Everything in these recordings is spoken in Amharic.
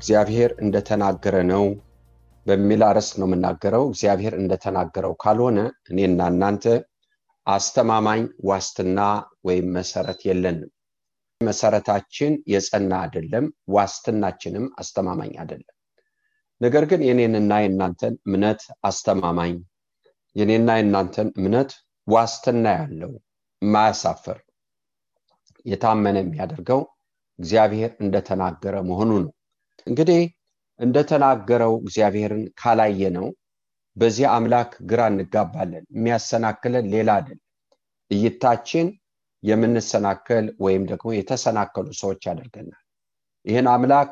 እግዚአብሔር እንደተናገረ ነው በሚል አርዕስት ነው የምናገረው። እግዚአብሔር እንደተናገረው ካልሆነ እኔና እናንተ አስተማማኝ ዋስትና ወይም መሰረት የለንም። መሰረታችን የጸና አይደለም፣ ዋስትናችንም አስተማማኝ አይደለም። ነገር ግን የኔንና የእናንተን እምነት አስተማማኝ፣ የኔና የእናንተን እምነት ዋስትና ያለው የማያሳፍር የታመነ የሚያደርገው እግዚአብሔር እንደተናገረ መሆኑ ነው። እንግዲህ እንደተናገረው እግዚአብሔርን ካላየ ነው በዚህ አምላክ ግራ እንጋባለን። የሚያሰናክለን ሌላ አይደለም። እይታችን የምንሰናከል ወይም ደግሞ የተሰናከሉ ሰዎች ያደርገናል። ይህን አምላክ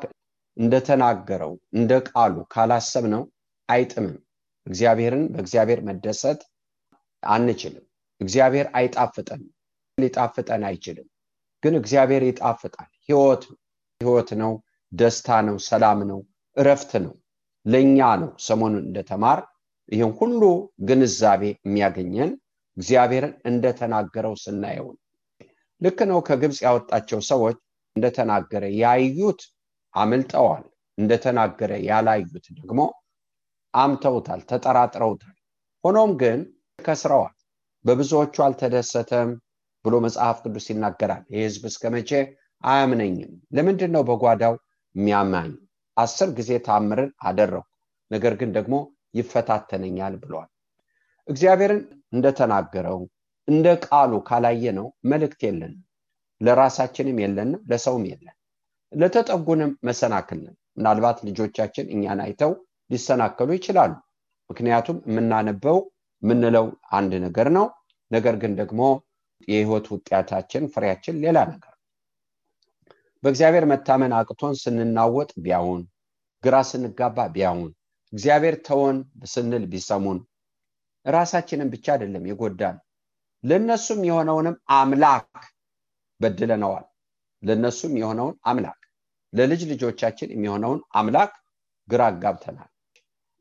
እንደተናገረው እንደ ቃሉ ካላሰብነው አይጥምም። እግዚአብሔርን በእግዚአብሔር መደሰት አንችልም። እግዚአብሔር አይጣፍጠንም፣ ሊጣፍጠን አይችልም። ግን እግዚአብሔር ይጣፍጣል። ህይወት ህይወት ነው ደስታ ነው፣ ሰላም ነው፣ እረፍት ነው፣ ለእኛ ነው። ሰሞኑን እንደተማር ይህን ሁሉ ግንዛቤ የሚያገኘን እግዚአብሔርን እንደተናገረው ስናየው ልክ ነው። ከግብፅ ያወጣቸው ሰዎች እንደተናገረ ያዩት አምልጠዋል። እንደተናገረ ያላዩት ደግሞ አምተውታል፣ ተጠራጥረውታል። ሆኖም ግን ከስረዋል። በብዙዎቹ አልተደሰተም ብሎ መጽሐፍ ቅዱስ ይናገራል። ይህ ህዝብ እስከ መቼ አያምነኝም? ለምንድን ነው በጓዳው የሚያማኝ? አስር ጊዜ ታምርን አደረጉ፣ ነገር ግን ደግሞ ይፈታተነኛል ብለዋል። እግዚአብሔርን እንደተናገረው እንደ ቃሉ ካላየ ነው መልእክት የለንም፣ ለራሳችንም የለንም፣ ለሰውም የለን። ለተጠጉንም መሰናክል ነን። ምናልባት ልጆቻችን እኛን አይተው ሊሰናከሉ ይችላሉ። ምክንያቱም የምናነበው የምንለው አንድ ነገር ነው፣ ነገር ግን ደግሞ የህይወት ውጤታችን ፍሬያችን ሌላ ነገር በእግዚአብሔር መታመን አቅቶን ስንናወጥ ቢያውን ግራ ስንጋባ ቢያውን እግዚአብሔር ተወን ስንል ቢሰሙን ራሳችንን ብቻ አይደለም የጎዳን ለእነሱም የሆነውንም አምላክ በድለነዋል። ለእነሱም የሆነውን አምላክ ለልጅ ልጆቻችን የሚሆነውን አምላክ ግራ አጋብተናል።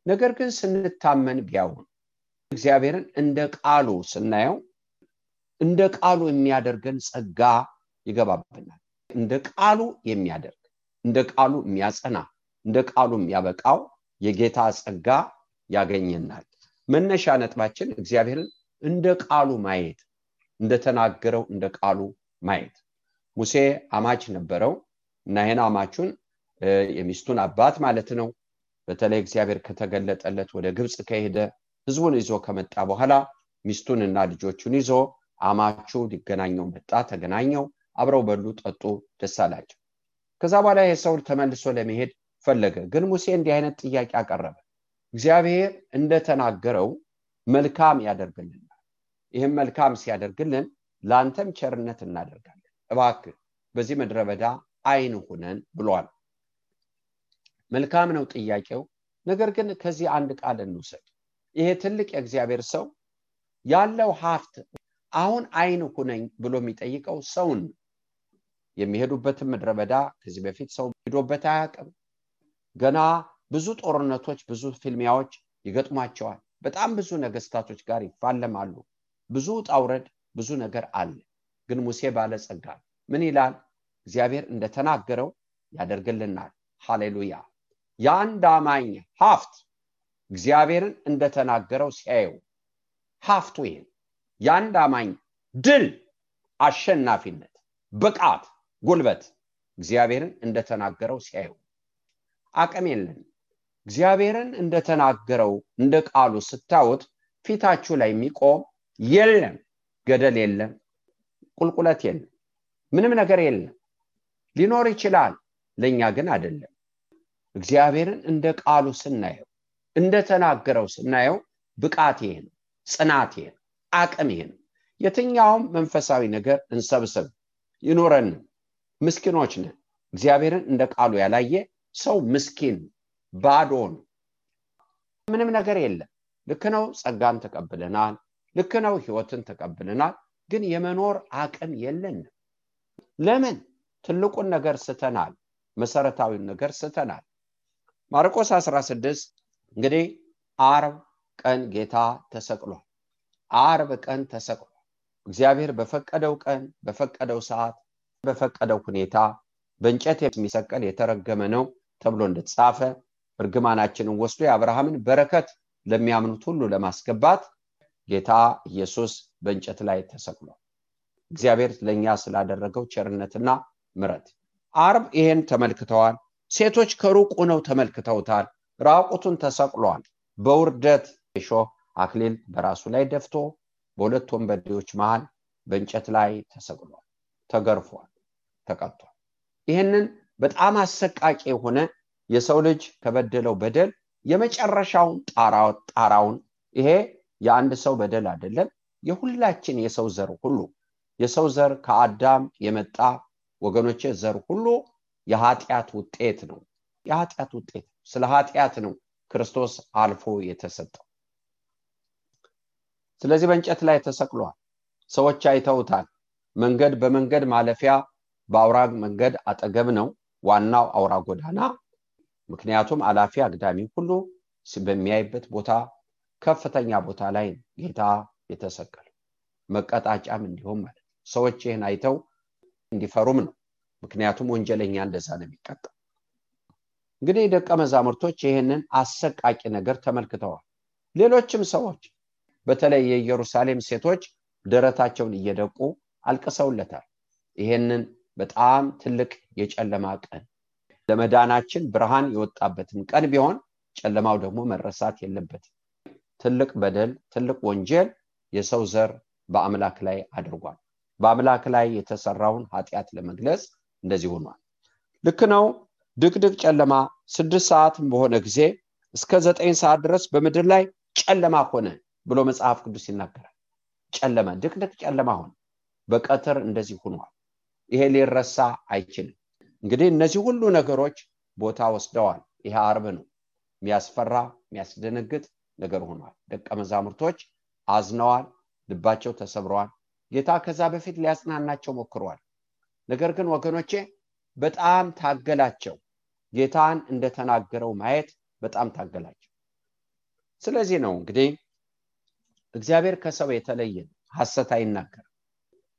ነገር ግን ስንታመን ቢያውን እግዚአብሔርን እንደ ቃሉ ስናየው እንደ ቃሉ የሚያደርገን ጸጋ ይገባብናል እንደ ቃሉ የሚያደርግ እንደ ቃሉ የሚያጸና እንደ ቃሉ የሚያበቃው የጌታ ጸጋ ያገኘናል። መነሻ ነጥባችን እግዚአብሔርን እንደ ቃሉ ማየት እንደተናገረው እንደ ቃሉ ማየት። ሙሴ አማች ነበረው እና ይህን አማቹን የሚስቱን አባት ማለት ነው። በተለይ እግዚአብሔር ከተገለጠለት ወደ ግብፅ ከሄደ ህዝቡን ይዞ ከመጣ በኋላ ሚስቱንና ልጆቹን ይዞ አማቹ ሊገናኘው መጣ ተገናኘው አብረው በሉ ጠጡ ደስ አላቸው። ከዛ በኋላ ይህ ሰው ተመልሶ ለመሄድ ፈለገ። ግን ሙሴ እንዲህ አይነት ጥያቄ አቀረበ። እግዚአብሔር እንደተናገረው መልካም ያደርግልናል። ይህም መልካም ሲያደርግልን ለአንተም ቸርነት እናደርጋለን። እባክ በዚህ ምድረ በዳ አይን ሁነን ብሏል። መልካም ነው ጥያቄው። ነገር ግን ከዚህ አንድ ቃል እንውሰድ። ይሄ ትልቅ የእግዚአብሔር ሰው ያለው ሀብት አሁን አይን ሁነኝ ብሎ የሚጠይቀው ሰውን የሚሄዱበትን ምድረ በዳ ከዚህ በፊት ሰው ሄዶበት አያውቅም። ገና ብዙ ጦርነቶች፣ ብዙ ፊልሚያዎች ይገጥሟቸዋል። በጣም ብዙ ነገስታቶች ጋር ይፋለማሉ። ብዙ ውጣ ውረድ፣ ብዙ ነገር አለ። ግን ሙሴ ባለጸጋ ምን ይላል? እግዚአብሔር እንደተናገረው ያደርግልናል። ሃሌሉያ! የአንድ አማኝ ሀፍት እግዚአብሔርን እንደተናገረው ሲያየው ሀፍቱ ይሄን የአንድ አማኝ ድል፣ አሸናፊነት፣ ብቃት፣ ጉልበት እግዚአብሔርን እንደተናገረው ሲያየው አቅም የለን። እግዚአብሔርን እንደተናገረው እንደ ቃሉ ስታዩት ፊታችሁ ላይ የሚቆም የለም። ገደል የለም፣ ቁልቁለት የለም፣ ምንም ነገር የለም። ሊኖር ይችላል፣ ለእኛ ግን አይደለም። እግዚአብሔርን እንደ ቃሉ ስናየው እንደተናገረው ስናየው ብቃት ይሄ ነው፣ ጽናት ይሄ ነው፣ አቅም ይሄ ነው። የትኛውም መንፈሳዊ ነገር እንሰብስብ ይኖረንም፣ ምስኪኖች ነን። እግዚአብሔርን እንደ ቃሉ ያላየ ሰው ምስኪን ባዶ ነው። ምንም ነገር የለም። ልክ ነው፣ ጸጋን ተቀብለናል። ልክ ነው፣ ህይወትን ተቀብለናል። ግን የመኖር አቅም የለንም። ለምን? ትልቁን ነገር ስተናል። መሰረታዊን ነገር ስተናል። ማርቆስ 16 እንግዲህ አርብ ቀን ጌታ ተሰቅሏል። አርብ ቀን ተሰቅሏል። እግዚአብሔር በፈቀደው ቀን በፈቀደው ሰዓት በፈቀደው ሁኔታ በእንጨት የሚሰቀል የተረገመ ነው ተብሎ እንደተጻፈ እርግማናችንን ወስዶ የአብርሃምን በረከት ለሚያምኑት ሁሉ ለማስገባት ጌታ ኢየሱስ በእንጨት ላይ ተሰቅሏል። እግዚአብሔር ለእኛ ስላደረገው ቸርነትና ምረት አርብ ይሄን ተመልክተዋል። ሴቶች ከሩቅ ሆነው ተመልክተውታል። ራቁቱን ተሰቅሏል። በውርደት የሾህ አክሊል በራሱ ላይ ደፍቶ በሁለት ወንበዴዎች መሃል በእንጨት ላይ ተሰቅሏል፣ ተገርፏል፣ ተቀጥቷል። ይህንን በጣም አሰቃቂ የሆነ የሰው ልጅ ከበደለው በደል የመጨረሻውን ጣራውን ይሄ የአንድ ሰው በደል አይደለም፣ የሁላችን የሰው ዘር ሁሉ የሰው ዘር ከአዳም የመጣ ወገኖቼ ዘር ሁሉ የኃጢአት ውጤት ነው። የኃጢአት ውጤት ስለ ኃጢአት ነው ክርስቶስ አልፎ የተሰጠው። ስለዚህ በእንጨት ላይ ተሰቅሏል። ሰዎች አይተውታል። መንገድ በመንገድ ማለፊያ በአውራ መንገድ አጠገብ ነው ዋናው አውራ ጎዳና። ምክንያቱም አላፊ አግዳሚ ሁሉ በሚያይበት ቦታ ከፍተኛ ቦታ ላይ ጌታ የተሰቀለ መቀጣጫም እንዲሁም ማለት ሰዎች ይህን አይተው እንዲፈሩም ነው። ምክንያቱም ወንጀለኛ እንደዛ ነው የሚቀጣ። እንግዲህ ደቀ መዛሙርቶች ይህንን አሰቃቂ ነገር ተመልክተዋል። ሌሎችም ሰዎች በተለይ የኢየሩሳሌም ሴቶች ደረታቸውን እየደቁ አልቅሰውለታል። ይሄንን በጣም ትልቅ የጨለማ ቀን ለመዳናችን ብርሃን የወጣበትን ቀን ቢሆን ጨለማው ደግሞ መረሳት የለበትም። ትልቅ በደል፣ ትልቅ ወንጀል የሰው ዘር በአምላክ ላይ አድርጓል። በአምላክ ላይ የተሰራውን ኃጢአት ለመግለጽ እንደዚህ ሆኗል። ልክ ነው። ድቅድቅ ጨለማ ስድስት ሰዓትም በሆነ ጊዜ እስከ ዘጠኝ ሰዓት ድረስ በምድር ላይ ጨለማ ሆነ ብሎ መጽሐፍ ቅዱስ ይናገራል። ጨለማ ድቅድቅ ጨለማ ሆነ። በቀትር እንደዚህ ሆኗል። ይሄ ሊረሳ አይችልም። እንግዲህ እነዚህ ሁሉ ነገሮች ቦታ ወስደዋል። ይሄ አርብ ነው። የሚያስፈራ የሚያስደነግጥ ነገር ሆኗል። ደቀ መዛሙርቶች አዝነዋል፣ ልባቸው ተሰብረዋል። ጌታ ከዛ በፊት ሊያጽናናቸው ሞክረዋል። ነገር ግን ወገኖቼ በጣም ታገላቸው። ጌታን እንደተናገረው ማየት በጣም ታገላቸው። ስለዚህ ነው እንግዲህ እግዚአብሔር ከሰው የተለየ ሐሰት አይናገርም።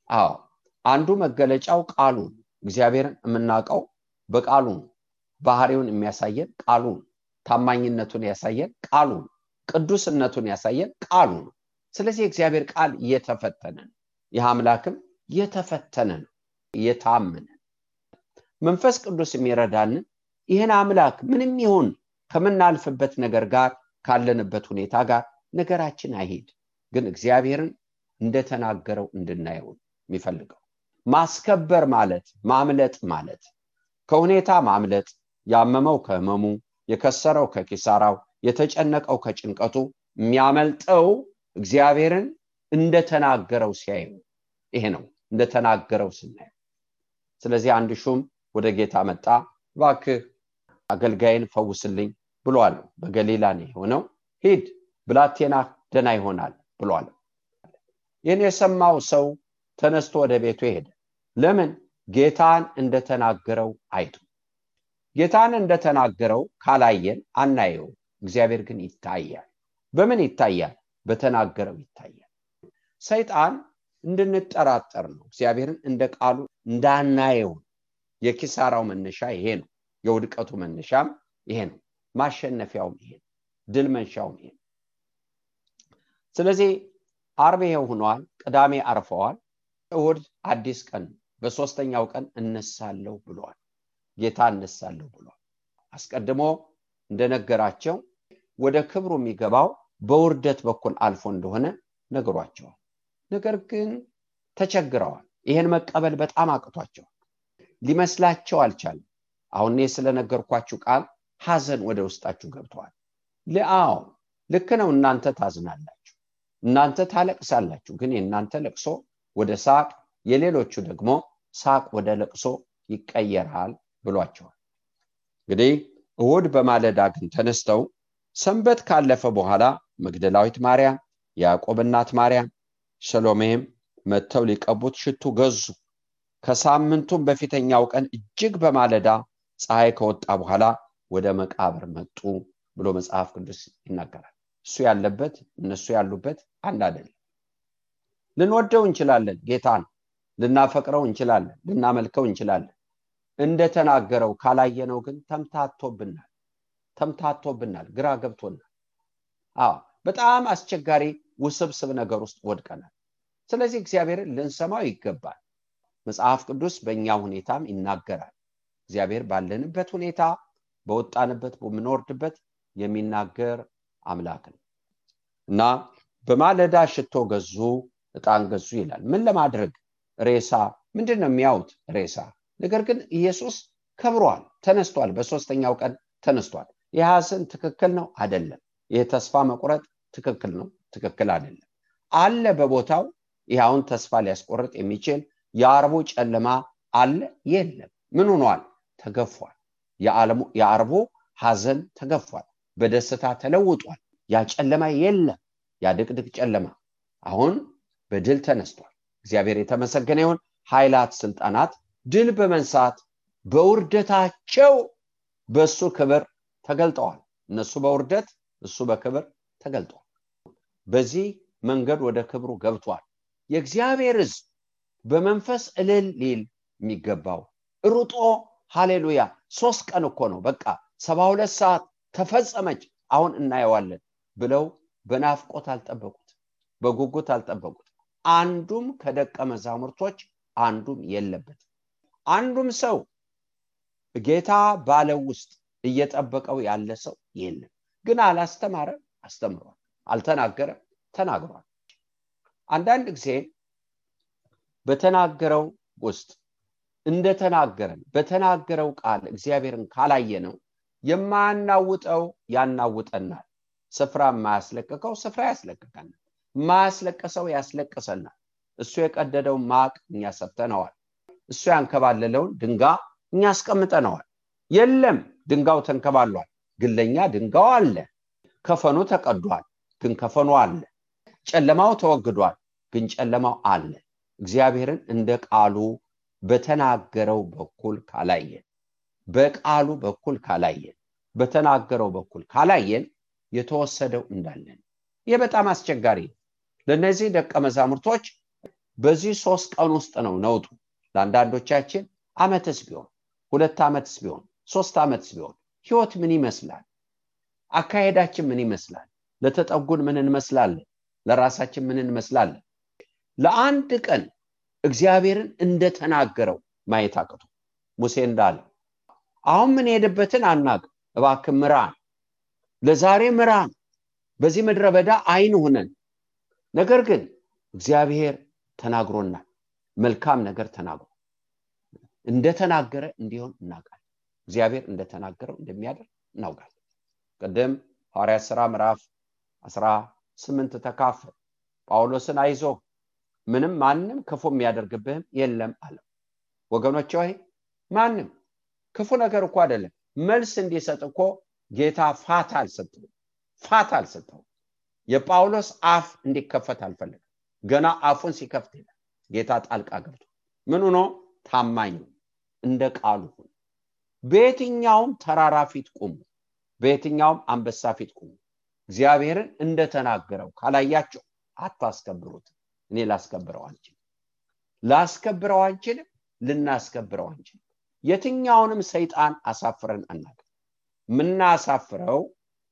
አዎ አንዱ መገለጫው ቃሉ እግዚአብሔርን የምናውቀው በቃሉ ባህሪውን የሚያሳየን ቃሉ ታማኝነቱን ያሳየን ቃሉ ቅዱስነቱን ያሳየን ቃሉ ነው። ስለዚህ የእግዚአብሔር ቃል እየተፈተነ ነው። ይህ አምላክም የተፈተነ ነው፣ የታመነ መንፈስ ቅዱስ የሚረዳንን ይህን አምላክ ምንም ይሁን ከምናልፍበት ነገር ጋር ካለንበት ሁኔታ ጋር ነገራችን አይሄድ፣ ግን እግዚአብሔርን እንደተናገረው እንድናየው የሚፈልገው ማስከበር ማለት ማምለጥ ማለት። ከሁኔታ ማምለጥ ያመመው ከህመሙ የከሰረው ከኪሳራው የተጨነቀው ከጭንቀቱ የሚያመልጠው እግዚአብሔርን እንደተናገረው ሲያዩ ይሄ ነው እንደተናገረው ስናየው። ስለዚህ አንድ ሹም ወደ ጌታ መጣ ባክህ አገልጋይን ፈውስልኝ ብሏል። በገሊላ ነው የሆነው ሂድ ብላቴና ደና ይሆናል ብሏል። ይህን የሰማው ሰው ተነስቶ ወደ ቤቱ ሄደ ለምን? ጌታን እንደተናገረው አይቶ። ጌታን እንደተናገረው ካላየን አናየው እግዚአብሔር ግን ይታያል። በምን ይታያል? በተናገረው ይታያል። ሰይጣን እንድንጠራጠር ነው። እግዚአብሔርን እንደ ቃሉ እንዳናየው የኪሳራው መነሻ ይሄ ነው። የውድቀቱ መነሻም ይሄ ነው። ማሸነፊያውም ይሄ ነው። ድል መንሻውም ይሄ ነው። ስለዚህ አርብ ይሄው ሆኗል። ቅዳሜ አርፈዋል እሁድ አዲስ ቀን በሶስተኛው ቀን እነሳለሁ ብለዋል ጌታ እነሳለሁ ብለዋል አስቀድሞ እንደነገራቸው ወደ ክብሩ የሚገባው በውርደት በኩል አልፎ እንደሆነ ነግሯቸዋል። ነገር ግን ተቸግረዋል። ይህን መቀበል በጣም አቅቷቸዋል ሊመስላቸው አልቻለም። አሁን ስለነገርኳችሁ ቃል ሀዘን ወደ ውስጣችሁ ገብተዋል። አዎ ልክ ነው። እናንተ ታዝናላችሁ እናንተ ታለቅሳላችሁ። ግን የእናንተ ለቅሶ ወደ ሳቅ የሌሎቹ ደግሞ ሳቅ ወደ ለቅሶ ይቀየራል ብሏቸዋል። እንግዲህ እሁድ በማለዳ ግን ተነስተው ሰንበት ካለፈ በኋላ መግደላዊት ማርያም የያዕቆብ እናት ማርያም ሰሎሜም መጥተው ሊቀቡት ሽቱ ገዙ። ከሳምንቱም በፊተኛው ቀን እጅግ በማለዳ ፀሐይ ከወጣ በኋላ ወደ መቃብር መጡ ብሎ መጽሐፍ ቅዱስ ይናገራል። እሱ ያለበት እነሱ ያሉበት አንድ አይደለም ልንወደው እንችላለን። ጌታን ልናፈቅረው እንችላለን። ልናመልከው እንችላለን። እንደተናገረው ካላየነው ግን ተምታቶብናል። ተምታቶብናል። ግራ ገብቶናል። አዎ በጣም አስቸጋሪ ውስብስብ ነገር ውስጥ ወድቀናል። ስለዚህ እግዚአብሔርን ልንሰማው ይገባል። መጽሐፍ ቅዱስ በእኛ ሁኔታም ይናገራል። እግዚአብሔር ባለንበት ሁኔታ በወጣንበት በምንወርድበት የሚናገር አምላክ ነው እና በማለዳ ሽቶ ገዙ እጣን ገዙ ይላል። ምን ለማድረግ? ሬሳ። ምንድን ነው የሚያዩት? ሬሳ። ነገር ግን ኢየሱስ ከብሯል ተነስቷል። በሶስተኛው ቀን ተነስቷል። ይህ ሐዘን ትክክል ነው? አይደለም። ይህ ተስፋ መቁረጥ ትክክል ነው? ትክክል አይደለም። አለ በቦታው አሁን ተስፋ ሊያስቆርጥ የሚችል የአርቡ ጨለማ አለ? የለም። ምን ሆኗል? ተገፏል። የአርቡ ሐዘን ተገፏል። በደስታ ተለውጧል። ያ ጨለማ የለም። ያ ድቅድቅ ጨለማ። አሁን በድል ተነስቷል። እግዚአብሔር የተመሰገነ ይሁን። ኃይላት ስልጣናት ድል በመንሳት በውርደታቸው በእሱ ክብር ተገልጠዋል። እነሱ በውርደት እሱ በክብር ተገልጧል። በዚህ መንገድ ወደ ክብሩ ገብቷል። የእግዚአብሔር ህዝብ በመንፈስ እልል ሊል የሚገባው ሩጦ ሃሌሉያ! ሶስት ቀን እኮ ነው። በቃ ሰባ ሁለት ሰዓት ተፈጸመች። አሁን እናየዋለን ብለው በናፍቆት አልጠበቁት በጉጉት አልጠበቁት አንዱም ከደቀ መዛሙርቶች አንዱም የለበት አንዱም ሰው ጌታ ባለው ውስጥ እየጠበቀው ያለ ሰው የለም። ግን አላስተማረ አስተምሯል አልተናገረ ተናግሯል። አንዳንድ ጊዜ በተናገረው ውስጥ እንደተናገረን በተናገረው ቃል እግዚአብሔርን ካላየ ነው የማያናውጠው ያናውጠናል። ስፍራ የማያስለቅቀው ስፍራ ያስለቅቀናል የማያስለቅሰው ያስለቅሰናል እሱ የቀደደው ማቅ እኛ ሰብተነዋል። እሱ ያንከባለለውን ድንጋ እኛ አስቀምጠነዋል። የለም ድንጋው ተንከባሏል። ግን ለእኛ ድንጋው አለ። ከፈኑ ተቀዷል ግን ከፈኑ አለ። ጨለማው ተወግዷል ግን ጨለማው አለ። እግዚአብሔርን እንደ ቃሉ በተናገረው በኩል ካላየን በቃሉ በኩል ካላየን በተናገረው በኩል ካላየን የተወሰደው እንዳለን። ይህ በጣም አስቸጋሪ ነው ለእነዚህ ደቀ መዛሙርቶች በዚህ ሶስት ቀን ውስጥ ነው ነውጡ። ለአንዳንዶቻችን አመትስ ቢሆን ሁለት ዓመትስ ቢሆን ሶስት ዓመትስ ቢሆን ህይወት ምን ይመስላል? አካሄዳችን ምን ይመስላል? ለተጠጉን ምን እንመስላለን? ለራሳችን ምን እንመስላለን? ለአንድ ቀን እግዚአብሔርን እንደተናገረው ማየት አቅቶ ሙሴ እንዳለ አሁን ምን ሄድበትን አናቅ እባክ ምራን ለዛሬ ምራን በዚህ ምድረ በዳ አይን ሁነን ነገር ግን እግዚአብሔር ተናግሮናል መልካም ነገር ተናግሮ እንደተናገረ እንዲሆን እናውቃለን። እግዚአብሔር እንደተናገረው እንደሚያደርግ እናውቃለን። ቅድም ሐዋርያት ስራ ምዕራፍ 18 ተካፈል ጳውሎስን አይዞ ምንም ማንም ክፉ የሚያደርግብህም የለም አለው። ወገኖች ሆይ ማንም ክፉ ነገር እኮ አይደለም። መልስ እንዲሰጥ እኮ ጌታ ፋታ አልሰጠው ፋታ አልሰጠው የጳውሎስ አፍ እንዲከፈት አልፈለገም። ገና አፉን ሲከፍት ይላል ጌታ ጣልቃ ገብቶ ምን ሆኖ ታማኝ እንደ ቃሉ ሁኑ በየትኛውም ተራራ ፊት ቁሙ። በየትኛውም አንበሳ ፊት ቁሙ። እግዚአብሔርን እንደተናገረው ካላያቸው አታስከብሩት። እኔ ላስከብረው አልችልም ላስከብረው አንችልም ልናስከብረው አንችልም። የትኛውንም ሰይጣን አሳፍረን አናውቅም። የምናሳፍረው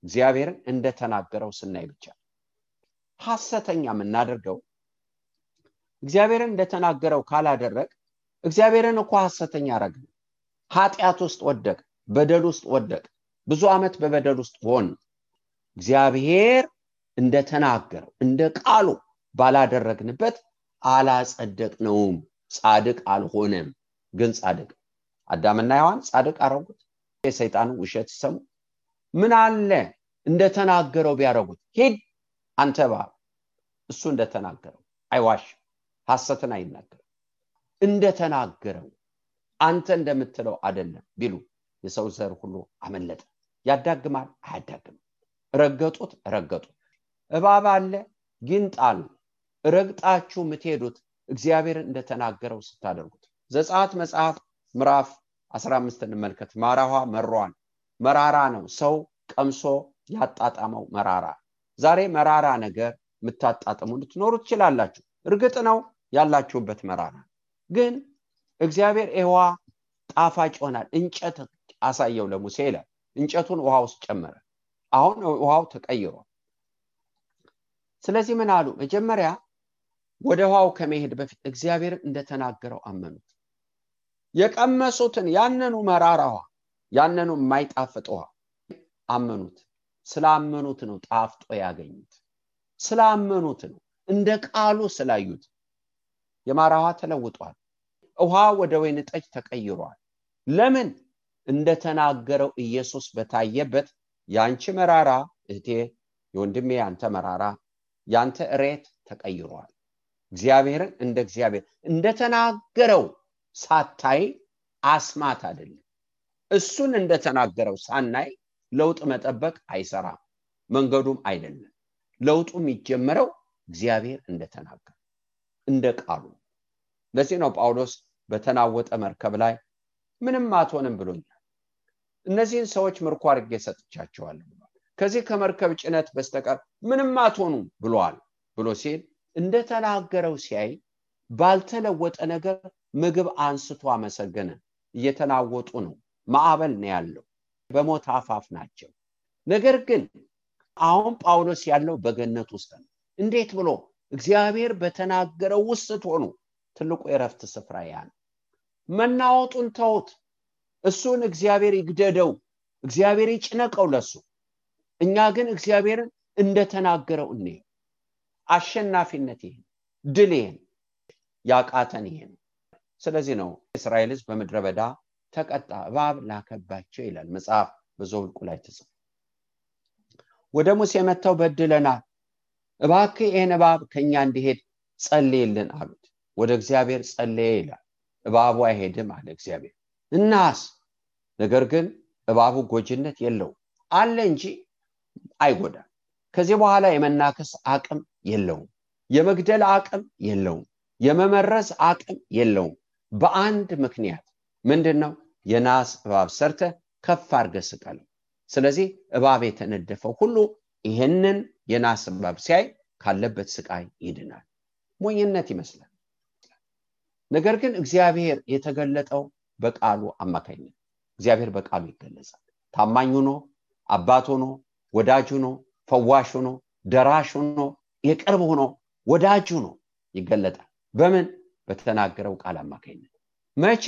እግዚአብሔርን እንደተናገረው ስናይ ብቻ ሐሰተኛ የምናደርገው? እግዚአብሔርን እንደተናገረው ካላደረግ እግዚአብሔርን እኮ ሐሰተኛ አረግ ኃጢአት ውስጥ ወደቅ በደል ውስጥ ወደቅ ብዙ ዓመት በበደል ውስጥ ሆን እግዚአብሔር እንደተናገረው እንደ ቃሉ ባላደረግንበት አላጸደቅነውም። ጻድቅ አልሆነም። ግን ጻድቅ አዳምና ሔዋን ጻድቅ አረጉት። የሰይጣን ውሸት ሲሰሙ ምን አለ? እንደተናገረው ቢያደረጉት ሂድ አንተ እባብ እሱ እንደተናገረው አይዋሽ ሐሰትን አይናገርም። እንደተናገረው አንተ እንደምትለው አደለም ቢሉ የሰው ዘር ሁሉ አመለጠ። ያዳግማል አያዳግም ረገጡት ረገጡት። እባብ አለ አሉ ረግጣችሁ የምትሄዱት እግዚአብሔር እንደተናገረው ስታደርጉት። ዘጸአት መጽሐፍ ምዕራፍ 15 እንመልከት። ማራኋ መሯን መራራ ነው። ሰው ቀምሶ ያጣጣመው መራራ ዛሬ መራራ ነገር የምታጣጥሙ ልትኖሩ ትችላላችሁ። እርግጥ ነው ያላችሁበት መራራ። ግን እግዚአብሔር ይዋ ጣፋጭ ይሆናል። እንጨት አሳየው ለሙሴ ይላል። እንጨቱን ውሃ ውስጥ ጨመረ። አሁን ውሃው ተቀይሯል። ስለዚህ ምን አሉ? መጀመሪያ ወደ ውሃው ከመሄድ በፊት እግዚአብሔርን እንደተናገረው አመኑት። የቀመሱትን ያንኑ መራራ ውሃ ያንኑ የማይጣፍጥ ውሃ አመኑት ስላመኑት ነው ጣፍጦ ያገኙት። ስላመኑት ነው እንደ ቃሉ ስላዩት። የማራ ውሃ ተለውጧል። ውሃ ወደ ወይን ጠጅ ተቀይሯል። ለምን? እንደተናገረው ኢየሱስ በታየበት ያንቺ መራራ እህቴ የወንድሜ ያንተ መራራ ያንተ እሬት ተቀይሯል። እግዚአብሔርን እንደ እግዚአብሔር እንደተናገረው ሳታይ አስማት አይደለም። እሱን እንደተናገረው ሳናይ ለውጥ መጠበቅ አይሰራም መንገዱም አይደለም። ለውጡ የሚጀመረው እግዚአብሔር እንደተናገረ እንደ ቃሉ ለዚህ ነው ጳውሎስ በተናወጠ መርከብ ላይ ምንም አትሆንም ብሎኛል እነዚህን ሰዎች ምርኮ አድርጌ ሰጥቻቸዋለሁ ከዚህ ከመርከብ ጭነት በስተቀር ምንም አትሆኑም ብሏል ብሎ ሲል እንደተናገረው ሲያይ ባልተለወጠ ነገር ምግብ አንስቶ አመሰገነ። እየተናወጡ ነው። ማዕበል ነው ያለው በሞት አፋፍ ናቸው። ነገር ግን አሁን ጳውሎስ ያለው በገነት ውስጥ ነው። እንዴት ብሎ እግዚአብሔር በተናገረው ውስጥ ስትሆኑ ትልቁ የረፍት ስፍራ ያ ነው። መናወጡን ተውት። እሱን እግዚአብሔር ይግደደው እግዚአብሔር ይጭነቀው ለሱ። እኛ ግን እግዚአብሔርን እንደተናገረው እኔ አሸናፊነት ይሄ ድል ይሄን ያቃተን ይሄ ነው። ስለዚህ ነው እስራኤል ህዝብ በምድረ በዳ ተቀጣ እባብ ላከባቸው ይላል መጽሐፍ በዘውልቁ ላይ ተጽፎ። ወደ ሙሴ መጥተው በድለናል እባክ ይህን እባብ ከኛ እንዲሄድ ጸልይልን አሉት። ወደ እግዚአብሔር ጸለየ ይላል እባቡ አይሄድም አለ እግዚአብሔር። እናስ ነገር ግን እባቡ ጎጅነት የለው አለ እንጂ አይጎዳም። ከዚህ በኋላ የመናከስ አቅም የለውም የመግደል አቅም የለውም የመመረዝ አቅም የለውም። በአንድ ምክንያት ምንድን ነው የናስ እባብ ሰርተ ከፍ አድርገ ስቀለው። ስለዚህ እባብ የተነደፈው ሁሉ ይህንን የናስ እባብ ሲያይ ካለበት ስቃይ ይድናል። ሞኝነት ይመስላል። ነገር ግን እግዚአብሔር የተገለጠው በቃሉ አማካኝነት እግዚአብሔር በቃሉ ይገለጻል። ታማኝ ሆኖ አባት ሆኖ ወዳጅ ሆኖ ፈዋሽ ሆኖ ደራሽ ሆኖ የቅርብ ሆኖ ወዳጅ ሆኖ ይገለጣል። በምን? በተናገረው ቃል አማካኝነት። መቼ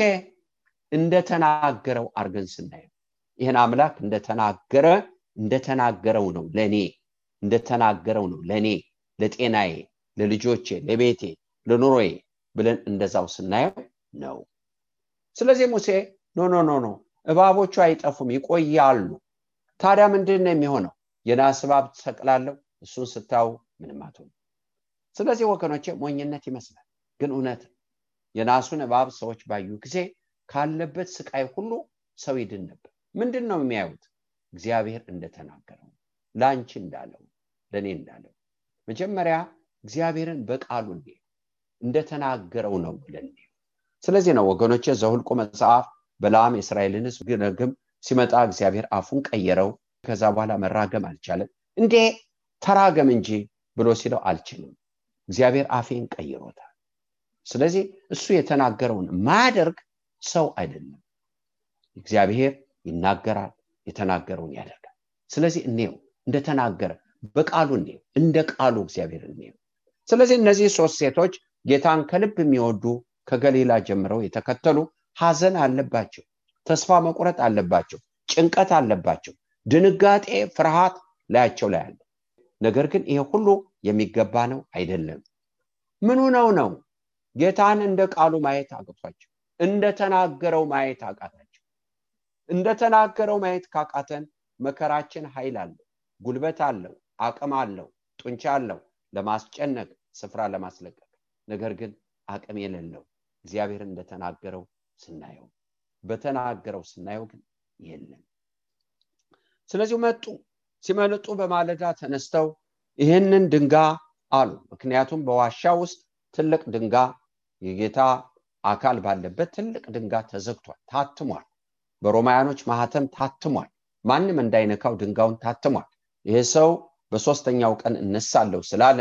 እንደተናገረው አርገን ስናየው ይህን አምላክ እንደተናገረ እንደተናገረው ነው ለእኔ እንደተናገረው ነው ለእኔ ለጤናዬ ለልጆቼ ለቤቴ ለኑሮዬ ብለን እንደዛው ስናየው ነው። ስለዚህ ሙሴ no no no no እባቦቹ አይጠፉም ይቆያሉ። ታዲያ ምንድን ነው የሚሆነው? የናስ እባብ ትሰቅላለሁ እሱን ስታው ምንም አትሆኑ ስለዚህ ወገኖቼ ሞኝነት ይመስላል ግን እውነት የናሱን እባብ ሰዎች ባዩ ጊዜ ካለበት ስቃይ ሁሉ ሰው ይድን ነበር። ምንድን ነው የሚያዩት? እግዚአብሔር እንደተናገረው ለአንቺ እንዳለው ለእኔ እንዳለው። መጀመሪያ እግዚአብሔርን በቃሉ እንዲሁ እንደተናገረው ነው ብለን ስለዚህ ነው ወገኖቼ ዘሁልቁ መጽሐፍ በላም የእስራኤልን ህዝብ ግም ሲመጣ እግዚአብሔር አፉን ቀየረው። ከዛ በኋላ መራገም አልቻለም። እንዴ ተራገም እንጂ ብሎ ሲለው አልችልም። እግዚአብሔር አፌን ቀይሮታል። ስለዚህ እሱ የተናገረውን ማያደርግ ሰው አይደለም። እግዚአብሔር ይናገራል የተናገረውን ያደርጋል። ስለዚህ እኔው እንደተናገረ በቃሉ እኔው እንደ ቃሉ እግዚአብሔር እኔው ስለዚህ እነዚህ ሶስት ሴቶች ጌታን ከልብ የሚወዱ ከገሊላ ጀምረው የተከተሉ ሀዘን አለባቸው ተስፋ መቁረጥ አለባቸው ጭንቀት አለባቸው ድንጋጤ ፍርሃት ላያቸው ላይ አለ። ነገር ግን ይሄ ሁሉ የሚገባ ነው አይደለም። ምኑ ነው ነው? ጌታን እንደ ቃሉ ማየት አቅቷቸው እንደተናገረው ማየት አቃታቸው። እንደተናገረው ማየት ካቃተን መከራችን ኃይል አለው ጉልበት አለው አቅም አለው ጡንቻ አለው። ለማስጨነቅ ስፍራ ለማስለቀቅ። ነገር ግን አቅም የሌለው እግዚአብሔር እንደተናገረው ስናየው በተናገረው ስናየው ግን የለም። ስለዚህ መጡ ሲመልጡ በማለዳ ተነስተው ይህንን ድንጋ አሉ። ምክንያቱም በዋሻ ውስጥ ትልቅ ድንጋ የጌታ አካል ባለበት ትልቅ ድንጋ ተዘግቷል ታትሟል። በሮማያኖች ማህተም ታትሟል ማንም እንዳይነካው ድንጋውን ታትሟል። ይሄ ሰው በሶስተኛው ቀን እነሳለሁ ስላለ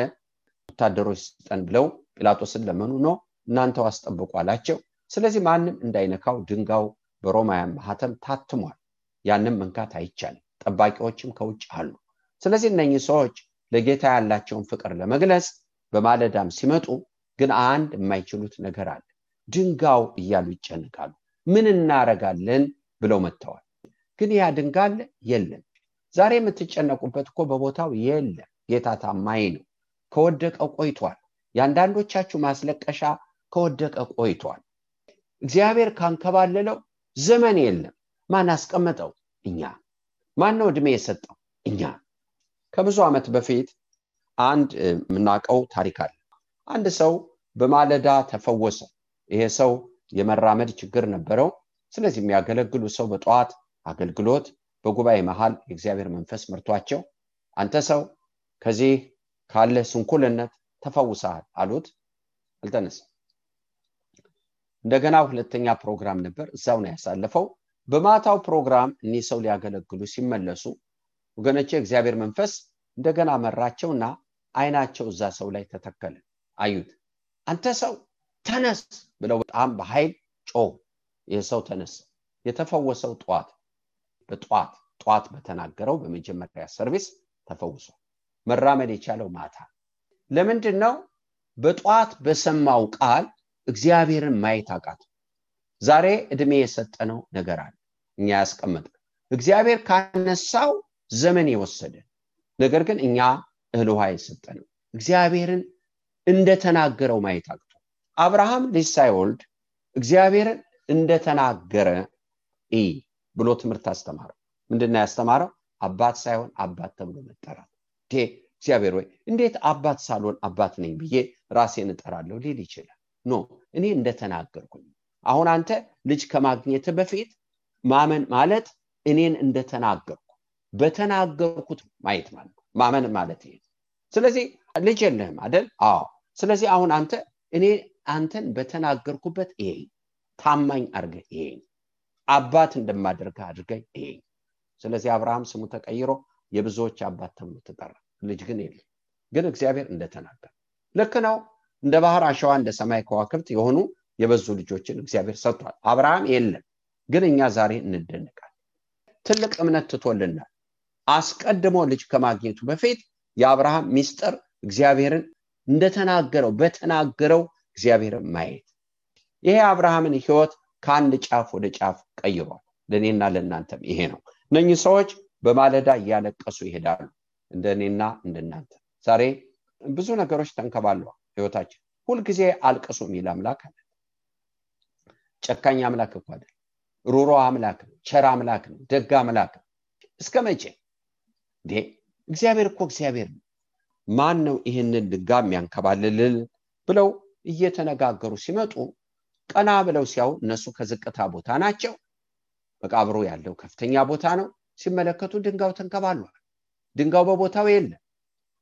ወታደሮች ስጠን ብለው ጲላጦስን ለመኑ ነው እናንተው አስጠብቁ አላቸው። ስለዚህ ማንም እንዳይነካው ድንጋው በሮማውያን ማህተም ታትሟል ያንም መንካት አይቻልም። ጠባቂዎችም ከውጭ አሉ። ስለዚህ እነኚህ ሰዎች ለጌታ ያላቸውን ፍቅር ለመግለጽ በማለዳም ሲመጡ ግን አንድ የማይችሉት ነገር አለ ድንጋው እያሉ ይጨንቃሉ ምን እናረጋለን ብለው መጥተዋል። ግን ያ ድንጋ አለ የለም። ዛሬ የምትጨነቁበት እኮ በቦታው የለም። ጌታ ታማኝ ነው። ከወደቀ ቆይቷል። የአንዳንዶቻችሁ ማስለቀሻ ከወደቀ ቆይቷል። እግዚአብሔር ካንከባለለው ዘመን የለም። ማን አስቀመጠው? እኛ። ማን ነው እድሜ የሰጠው? እኛ። ከብዙ ዓመት በፊት አንድ የምናውቀው ታሪክ አለ። አንድ ሰው በማለዳ ተፈወሰ ይሄ ሰው የመራመድ ችግር ነበረው። ስለዚህ የሚያገለግሉ ሰው በጠዋት አገልግሎት በጉባኤ መሃል የእግዚአብሔር መንፈስ መርቷቸው አንተ ሰው ከዚህ ካለ ስንኩልነት ተፈውሰሃል አሉት። አልተነሳ እንደገና ሁለተኛ ፕሮግራም ነበር እዛው ነው ያሳለፈው። በማታው ፕሮግራም እኒህ ሰው ሊያገለግሉ ሲመለሱ ወገኖቼ እግዚአብሔር መንፈስ እንደገና መራቸውና አይናቸው እዛ ሰው ላይ ተተከለ። አዩት። አንተ ሰው ተነስ ብለው በጣም በኃይል ጮሁ ይህ ሰው ተነስ። የተፈወሰው ጠዋት በጠዋት ጠዋት በተናገረው በመጀመሪያ service ተፈውሷል። መራመድ የቻለው ማታ። ለምንድን ነው በጠዋት በሰማው ቃል እግዚአብሔርን ማየት አቃት ዛሬ እድሜ የሰጠነው ነገር አለ። እኛ ያስቀመጥ እግዚአብሔር ካነሳው ዘመን የወሰደ ነገር ግን እኛ እህል ውሃ የሰጠነው እግዚአብሔርን እንደተናገረው ማየት አቅቶ አብርሃም ልጅ ሳይወልድ እግዚአብሔርን እንደተናገረ ይ ብሎ ትምህርት አስተማረው። ምንድነው ያስተማረው? አባት ሳይሆን አባት ተብሎ መጠራት። እግዚአብሔር ወይ እንዴት አባት ሳልሆን አባት ነኝ ብዬ ራሴን እጠራለሁ ሊል ይችላል። ኖ እኔ እንደተናገርኩኝ። አሁን አንተ ልጅ ከማግኘት በፊት ማመን ማለት እኔን እንደተናገርኩ በተናገርኩት ማየት ማለት ማመን ማለት ይሄ ስለዚህ ልጅ የለህም አደል አዎ። ስለዚህ አሁን አንተ እኔ አንተን በተናገርኩበት ይሄ ታማኝ አድርገ ይሄ አባት እንደማደርገ አድርገ ይሄ ስለዚህ አብርሃም ስሙ ተቀይሮ የብዙዎች አባት ተብሎ ተጠራ። ልጅ ግን የለም። ግን እግዚአብሔር እንደተናገር ልክ ነው። እንደ ባህር አሸዋ እንደ ሰማይ ከዋክብት የሆኑ የበዙ ልጆችን እግዚአብሔር ሰጥቷል። አብርሃም የለም። ግን እኛ ዛሬ እንደነቃል ትልቅ እምነት ትቶልናል። አስቀድሞ ልጅ ከማግኘቱ በፊት የአብርሃም ሚስጥር እግዚአብሔርን እንደተናገረው በተናገረው እግዚአብሔርን ማየት። ይሄ አብርሃምን ህይወት ከአንድ ጫፍ ወደ ጫፍ ቀይሯል። ለእኔና ለእናንተም ይሄ ነው። እነኚህ ሰዎች በማለዳ እያለቀሱ ይሄዳሉ እንደ እኔና እንደናንተ ዛሬ ብዙ ነገሮች ተንከባለዋል ህይወታችን ሁልጊዜ አልቅሱ የሚል አምላክ አለ። ጨካኝ አምላክ እኮ አይደል ሩሮ አምላክ ነው። ቸር አምላክ ነው። ደግ አምላክ ነው። እስከ መቼ? እግዚአብሔር እኮ እግዚአብሔር ነው። ማን ነው ይህንን ድጋ የሚያንከባልልል ብለው እየተነጋገሩ ሲመጡ ቀና ብለው ሲያው እነሱ ከዝቅታ ቦታ ናቸው። መቃብሩ ያለው ከፍተኛ ቦታ ነው። ሲመለከቱ ድንጋው ተንከባሏል። ድንጋው በቦታው የለም።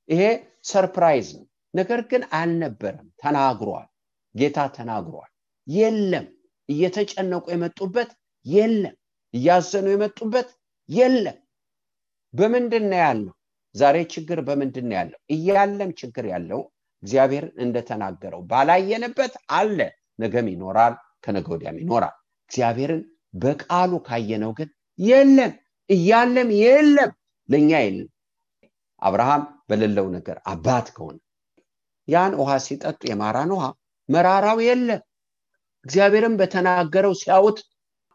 ይሄ ሰርፕራይዝ ነው። ነገር ግን አልነበረም። ተናግሯል። ጌታ ተናግሯል። የለም። እየተጨነቁ የመጡበት የለም። እያዘኑ የመጡበት የለም። በምንድን ነው ያለው? ዛሬ ችግር በምንድን ነው ያለው? እያለም ችግር ያለው እግዚአብሔር እንደተናገረው ባላየንበት አለ። ነገም ይኖራል ከነገ ወዲያም ይኖራል። እግዚአብሔርን በቃሉ ካየነው ግን የለም እያለም የለም ለእኛ የለም። አብርሃም በሌለው ነገር አባት ከሆነ ያን ውሃ ሲጠጡ የማራን ውሃ መራራው የለም እግዚአብሔርን በተናገረው ሲያዩት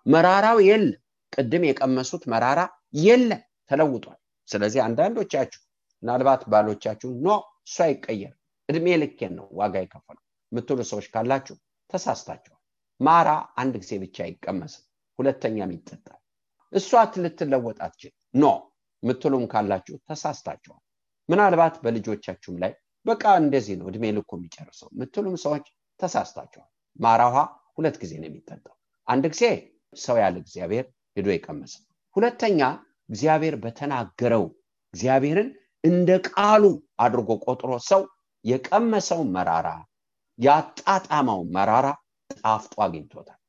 መራራው የለም ቅድም የቀመሱት መራራ የለም ተለውጧል። ስለዚህ አንዳንዶቻችሁ ምናልባት ባሎቻችሁ ኖ እሱ አይቀየር እድሜ ልኬን ነው ዋጋ የከፈሉ የምትሉ ሰዎች ካላችሁ ተሳስታችኋል ማራ አንድ ጊዜ ብቻ አይቀመስም ሁለተኛም ይጠጣል። እሷ ልትለወጥ አትችል ኖ ምትሉም ካላችሁ ተሳስታችኋል ምናልባት በልጆቻችሁም ላይ በቃ እንደዚህ ነው እድሜ ልኩ የሚጨርሰው። ምትሉም ሰዎች ተሳስታችኋል ማራ ውሃ ሁለት ጊዜ ነው የሚጠጣው። አንድ ጊዜ ሰው ያለ እግዚአብሔር ሄዶ የቀመሰ። ሁለተኛ እግዚአብሔር በተናገረው እግዚአብሔርን እንደ ቃሉ አድርጎ ቆጥሮ ሰው የቀመሰው መራራ ያጣጣመው መራራ ጣፍጦ አግኝቶታል።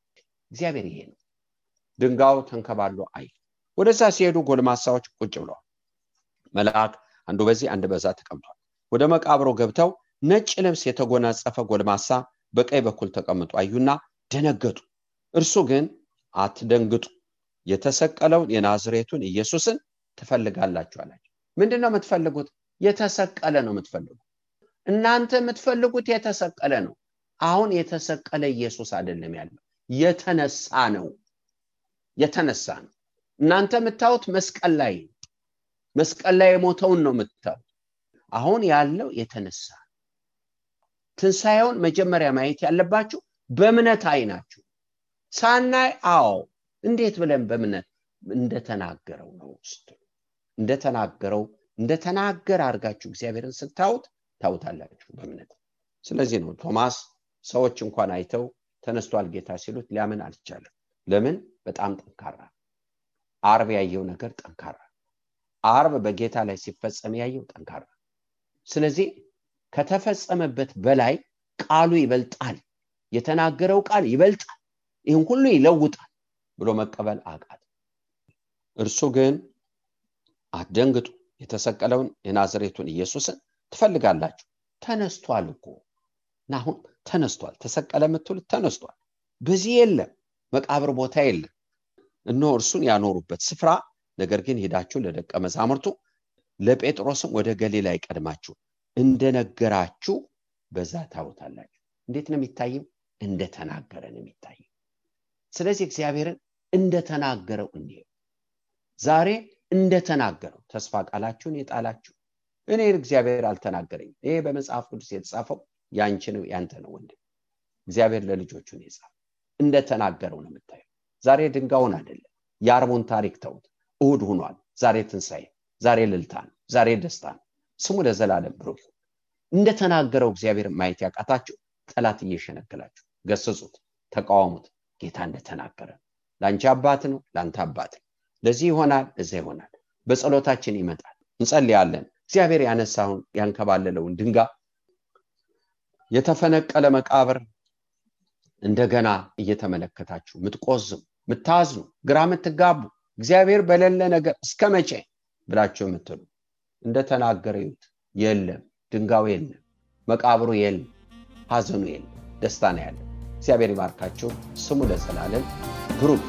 እግዚአብሔር ይሄ ነው። ድንጋዩ ተንከባሎ አይ። ወደዛ ሲሄዱ ጎልማሳዎች ቁጭ ብለዋል። መልአክ አንዱ በዚህ አንድ በዛ ተቀምጧል። ወደ መቃብሮ ገብተው ነጭ ልብስ የተጎናጸፈ ጎልማሳ በቀኝ በኩል ተቀምጦ አዩና ደነገጡ። እርሱ ግን አትደንግጡ የተሰቀለውን የናዝሬቱን ኢየሱስን ትፈልጋላችሁ አላቸው። ምንድን የምትፈልጉት? የተሰቀለ ነው የምትፈልጉት እናንተ የምትፈልጉት የተሰቀለ ነው። አሁን የተሰቀለ ኢየሱስ አይደለም ያለው የተነሳ ነው። የተነሳ ነው። እናንተ የምታዩት መስቀል ላይ መስቀል ላይ የሞተውን ነው የምታዩት። አሁን ያለው የተነሳ ትንሣኤውን መጀመሪያ ማየት ያለባችሁ በእምነት አይናችሁ ሳናይ አዎ እንዴት ብለን በእምነት እንደተናገረው ነው ስትሉ እንደተናገረው እንደተናገረ አድርጋችሁ እግዚአብሔርን ስታዩት ታውታላችሁ በእምነት። ስለዚህ ነው ቶማስ ሰዎች እንኳን አይተው ተነስቷል ጌታ ሲሉት ሊያምን አልቻለም። ለምን? በጣም ጠንካራ። አርብ ያየው ነገር ጠንካራ። አርብ በጌታ ላይ ሲፈጸም ያየው ጠንካራ። ስለዚህ ከተፈጸመበት በላይ ቃሉ ይበልጣል። የተናገረው ቃል ይበልጣል። ይህን ሁሉ ይለውጣል ብሎ መቀበል አቃት እርሱ ግን አትደንግጡ የተሰቀለውን የናዝሬቱን ኢየሱስን ትፈልጋላችሁ? ተነስቷል እኮ። አሁን ተነስቷል። ተሰቀለ የምትሉት ተነስቷል። በዚህ የለም። መቃብር ቦታ የለም። እነሆ እርሱን ያኖሩበት ስፍራ ነገር ግን ሄዳችሁ ለደቀ መዛሙርቱ ለጴጥሮስም ወደ ገሊላ ይቀድማችሁ። እንደነገራችሁ በዛ ታውታላችሁ እንዴት ነው የሚታየው? እንደተናገረ ነው የሚታየው። ስለዚህ እግዚአብሔርን እንደተናገረው እንዲሄው ዛሬ እንደተናገረው ተስፋ ቃላችሁን የጣላችሁ እኔ እግዚአብሔር አልተናገረኝም። ይሄ በመጽሐፍ ቅዱስ የተጻፈው ያንቺ ነው ያንተ ነው ወንድ እግዚአብሔር ለልጆቹን የጻፈ እንደተናገረው ነው የምታየው። ዛሬ ድንጋውን አይደለም የአርቡን ታሪክ ተውት። እሁድ ሁኗል ዛሬ ትንሣኤ ዛሬ ልልታ ነው ዛሬ ደስታ ነው። ስሙ ለዘላለም ብሩክ እንደተናገረው እግዚአብሔር ማየት ያቃታችሁ ጠላት እየሸነገላችሁ ገስጹት ተቃወሙት። ጌታ እንደተናገረ ለአንቺ አባት ነው ለአንተ አባት ነው። ለዚህ ይሆናል እዛ ይሆናል። በጸሎታችን ይመጣል እንጸልያለን እግዚአብሔር ያነሳውን ያንከባለለውን ድንጋ የተፈነቀለ መቃብር እንደገና እየተመለከታችሁ ምትቆዝሙ ምታዝኑ ግራ ምትጋቡ እግዚአብሔር በሌለ ነገር እስከ መቼ ብላችሁ የምትሉ እንደተናገረ ይዩት የለም ድንጋው የለም መቃብሩ የለም ሀዘኑ የለም ደስታ ነው ያለ እግዚአብሔር ይባርካችሁ። ስሙ ለዘላለም ብሩክ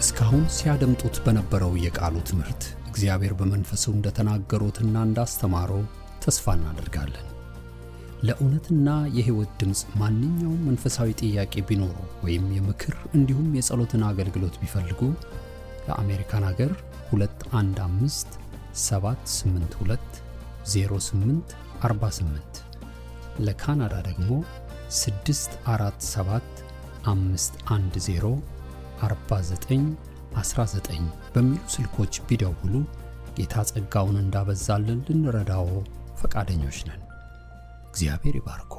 እስካሁን ሲያደምጡት በነበረው የቃሉ ትምህርት እግዚአብሔር በመንፈሱ እንደተናገሩትና እንዳስተማረው ተስፋ እናደርጋለን። ለእውነትና የሕይወት ድምፅ ማንኛውም መንፈሳዊ ጥያቄ ቢኖሩ ወይም የምክር እንዲሁም የጸሎትን አገልግሎት ቢፈልጉ ለአሜሪካን አገር 215 782 08 48 ለካናዳ ደግሞ 647 510 49 19 በሚሉ ስልኮች ቢደውሉ ጌታ ጸጋውን እንዳበዛልን ልንረዳዎ ፈቃደኞች ነን። እግዚአብሔር ይባርኮ።